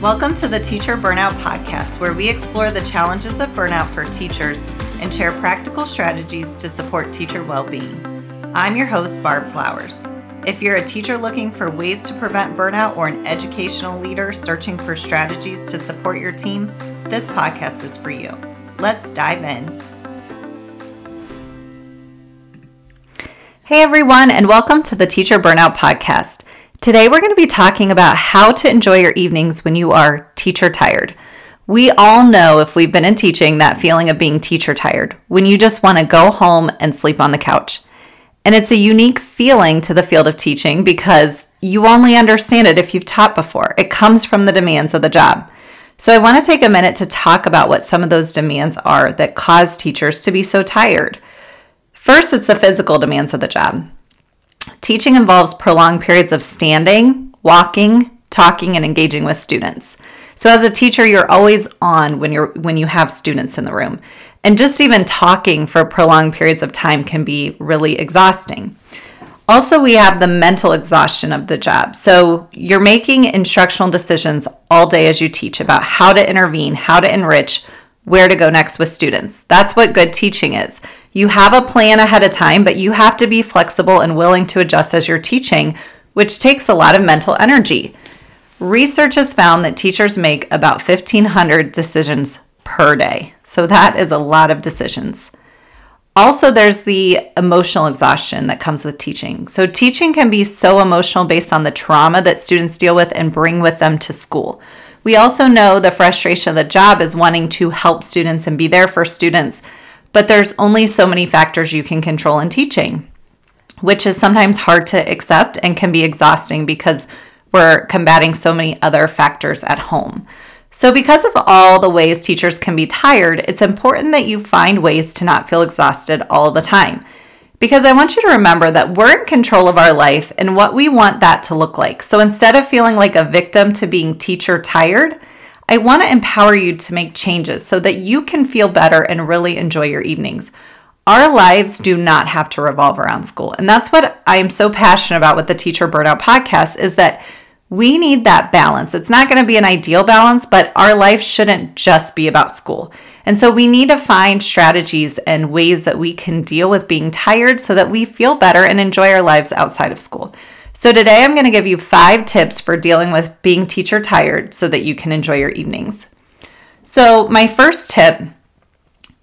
Welcome to the Teacher Burnout Podcast, where we explore the challenges of burnout for teachers and share practical strategies to support teacher well being. I'm your host, Barb Flowers. If you're a teacher looking for ways to prevent burnout or an educational leader searching for strategies to support your team, this podcast is for you. Let's dive in. Hey everyone, and welcome to the Teacher Burnout Podcast. Today we're going to be talking about how to enjoy your evenings when you are teacher tired. We all know if we've been in teaching that feeling of being teacher tired, when you just want to go home and sleep on the couch. And it's a unique feeling to the field of teaching because you only understand it if you've taught before. It comes from the demands of the job. So I want to take a minute to talk about what some of those demands are that cause teachers to be so tired. First, it's the physical demands of the job. Teaching involves prolonged periods of standing, walking, talking, and engaging with students. So as a teacher, you're always on when you're when you have students in the room. And just even talking for prolonged periods of time can be really exhausting. Also, we have the mental exhaustion of the job. So, you're making instructional decisions all day as you teach about how to intervene, how to enrich, where to go next with students. That's what good teaching is. You have a plan ahead of time, but you have to be flexible and willing to adjust as you're teaching, which takes a lot of mental energy. Research has found that teachers make about 1,500 decisions per day. So that is a lot of decisions. Also, there's the emotional exhaustion that comes with teaching. So, teaching can be so emotional based on the trauma that students deal with and bring with them to school. We also know the frustration of the job is wanting to help students and be there for students, but there's only so many factors you can control in teaching, which is sometimes hard to accept and can be exhausting because we're combating so many other factors at home. So, because of all the ways teachers can be tired, it's important that you find ways to not feel exhausted all the time. Because I want you to remember that we're in control of our life and what we want that to look like. So, instead of feeling like a victim to being teacher tired, I want to empower you to make changes so that you can feel better and really enjoy your evenings. Our lives do not have to revolve around school. And that's what I am so passionate about with the Teacher Burnout podcast is that we need that balance. It's not going to be an ideal balance, but our life shouldn't just be about school. And so we need to find strategies and ways that we can deal with being tired so that we feel better and enjoy our lives outside of school. So, today I'm going to give you five tips for dealing with being teacher tired so that you can enjoy your evenings. So, my first tip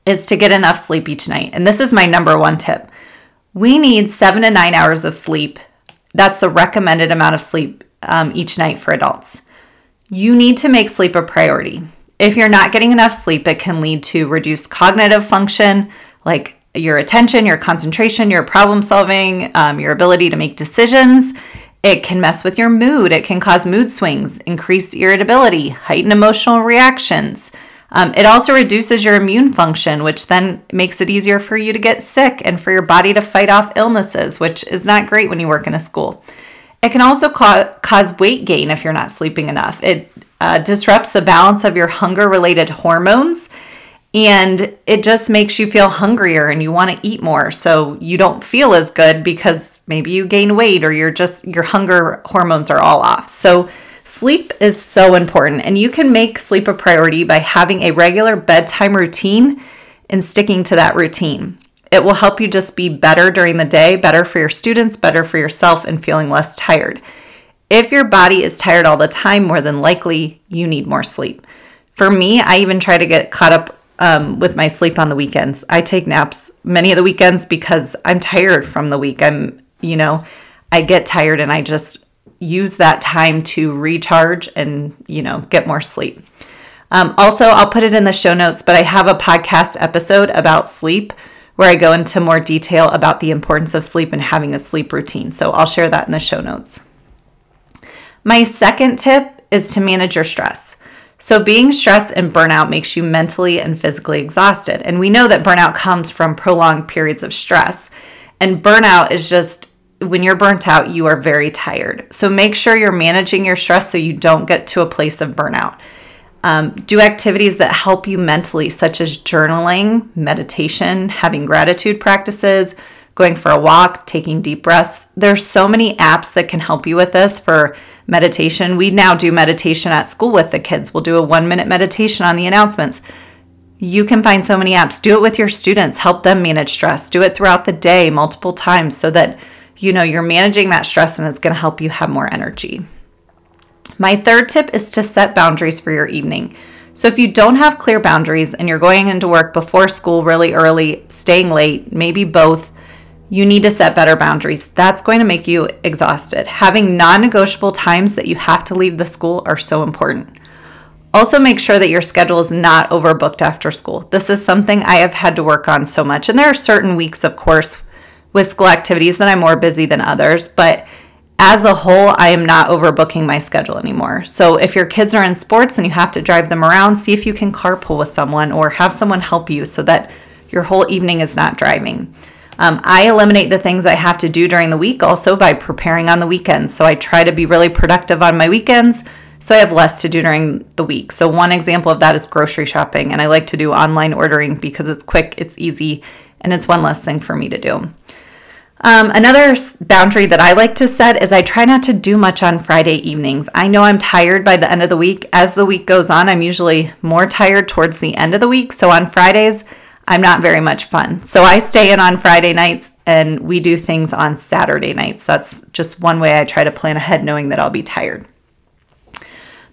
is to get enough sleep each night. And this is my number one tip. We need seven to nine hours of sleep. That's the recommended amount of sleep um, each night for adults. You need to make sleep a priority. If you're not getting enough sleep, it can lead to reduced cognitive function, like your attention, your concentration, your problem solving, um, your ability to make decisions. It can mess with your mood. It can cause mood swings, increase irritability, heighten emotional reactions. Um, it also reduces your immune function, which then makes it easier for you to get sick and for your body to fight off illnesses, which is not great when you work in a school. It can also ca- cause weight gain if you're not sleeping enough. It uh, disrupts the balance of your hunger related hormones and it just makes you feel hungrier and you want to eat more. So you don't feel as good because maybe you gain weight or you're just your hunger hormones are all off. So sleep is so important and you can make sleep a priority by having a regular bedtime routine and sticking to that routine it will help you just be better during the day better for your students better for yourself and feeling less tired if your body is tired all the time more than likely you need more sleep for me, I even try to get caught up um, with my sleep on the weekends. I take naps many of the weekends because I'm tired from the week. I'm, you know, I get tired and I just use that time to recharge and, you know, get more sleep. Um, also, I'll put it in the show notes, but I have a podcast episode about sleep where I go into more detail about the importance of sleep and having a sleep routine. So I'll share that in the show notes. My second tip is to manage your stress. So, being stressed and burnout makes you mentally and physically exhausted. And we know that burnout comes from prolonged periods of stress. And burnout is just when you're burnt out, you are very tired. So, make sure you're managing your stress so you don't get to a place of burnout. Um, do activities that help you mentally, such as journaling, meditation, having gratitude practices, going for a walk, taking deep breaths. There's so many apps that can help you with this for meditation. We now do meditation at school with the kids. We'll do a 1-minute meditation on the announcements. You can find so many apps. Do it with your students, help them manage stress. Do it throughout the day multiple times so that you know you're managing that stress and it's going to help you have more energy. My third tip is to set boundaries for your evening. So if you don't have clear boundaries and you're going into work before school really early, staying late, maybe both, you need to set better boundaries. That's going to make you exhausted. Having non negotiable times that you have to leave the school are so important. Also, make sure that your schedule is not overbooked after school. This is something I have had to work on so much. And there are certain weeks, of course, with school activities that I'm more busy than others, but as a whole, I am not overbooking my schedule anymore. So if your kids are in sports and you have to drive them around, see if you can carpool with someone or have someone help you so that your whole evening is not driving. Um, I eliminate the things I have to do during the week also by preparing on the weekends. So I try to be really productive on my weekends so I have less to do during the week. So one example of that is grocery shopping. And I like to do online ordering because it's quick, it's easy, and it's one less thing for me to do. Um, another boundary that I like to set is I try not to do much on Friday evenings. I know I'm tired by the end of the week. As the week goes on, I'm usually more tired towards the end of the week. So on Fridays, I'm not very much fun. So I stay in on Friday nights and we do things on Saturday nights. That's just one way I try to plan ahead, knowing that I'll be tired.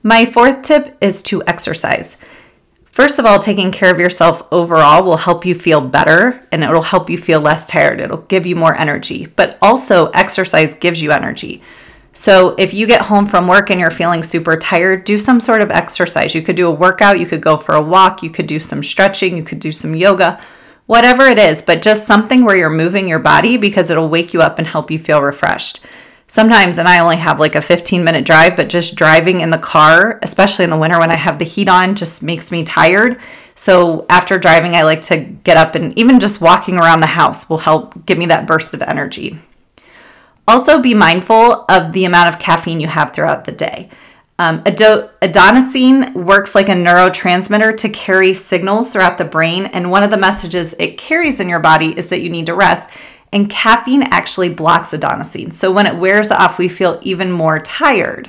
My fourth tip is to exercise. First of all, taking care of yourself overall will help you feel better and it'll help you feel less tired. It'll give you more energy, but also exercise gives you energy. So if you get home from work and you're feeling super tired, do some sort of exercise. You could do a workout, you could go for a walk, you could do some stretching, you could do some yoga, whatever it is, but just something where you're moving your body because it'll wake you up and help you feel refreshed. Sometimes, and I only have like a 15 minute drive, but just driving in the car, especially in the winter when I have the heat on, just makes me tired. So after driving, I like to get up and even just walking around the house will help give me that burst of energy. Also, be mindful of the amount of caffeine you have throughout the day. Um, adenosine works like a neurotransmitter to carry signals throughout the brain, and one of the messages it carries in your body is that you need to rest. And caffeine actually blocks adenosine. So when it wears off, we feel even more tired.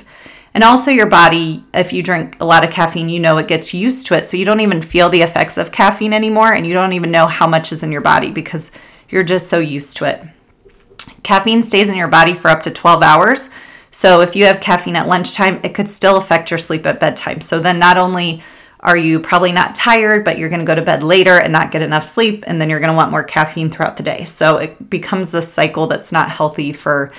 And also, your body, if you drink a lot of caffeine, you know it gets used to it. So you don't even feel the effects of caffeine anymore, and you don't even know how much is in your body because you're just so used to it. Caffeine stays in your body for up to 12 hours. So if you have caffeine at lunchtime, it could still affect your sleep at bedtime. So then not only are you probably not tired, but you're going to go to bed later and not get enough sleep, and then you're going to want more caffeine throughout the day. So it becomes this cycle that's not healthy for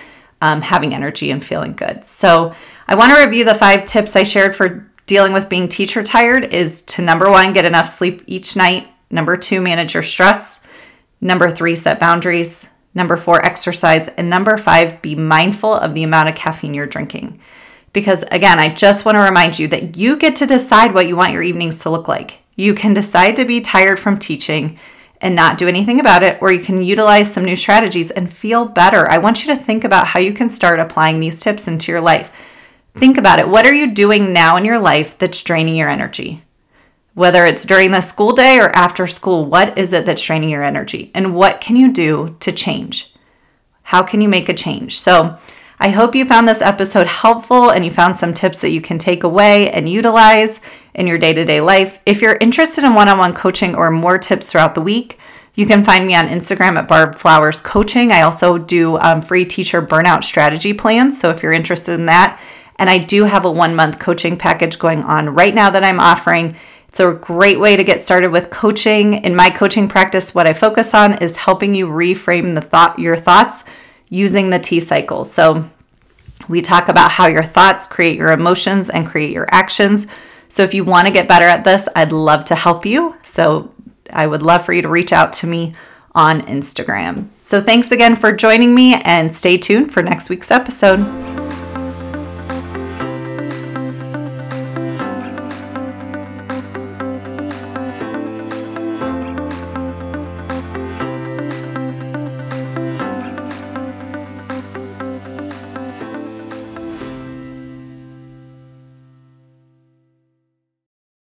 um, having energy and feeling good. So I want to review the five tips I shared for dealing with being teacher tired is to number one, get enough sleep each night. Number two, manage your stress. Number three, set boundaries. Number four, exercise. And number five, be mindful of the amount of caffeine you're drinking. Because again, I just want to remind you that you get to decide what you want your evenings to look like. You can decide to be tired from teaching and not do anything about it, or you can utilize some new strategies and feel better. I want you to think about how you can start applying these tips into your life. Think about it. What are you doing now in your life that's draining your energy? Whether it's during the school day or after school, what is it that's draining your energy? And what can you do to change? How can you make a change? So, I hope you found this episode helpful and you found some tips that you can take away and utilize in your day to day life. If you're interested in one on one coaching or more tips throughout the week, you can find me on Instagram at Barb Flowers Coaching. I also do um, free teacher burnout strategy plans. So if you're interested in that, and I do have a one month coaching package going on right now that I'm offering. It's a great way to get started with coaching. In my coaching practice, what I focus on is helping you reframe the thought your thoughts using the T cycle. So we talk about how your thoughts create your emotions and create your actions. So if you want to get better at this, I'd love to help you. So I would love for you to reach out to me on Instagram. So thanks again for joining me and stay tuned for next week's episode.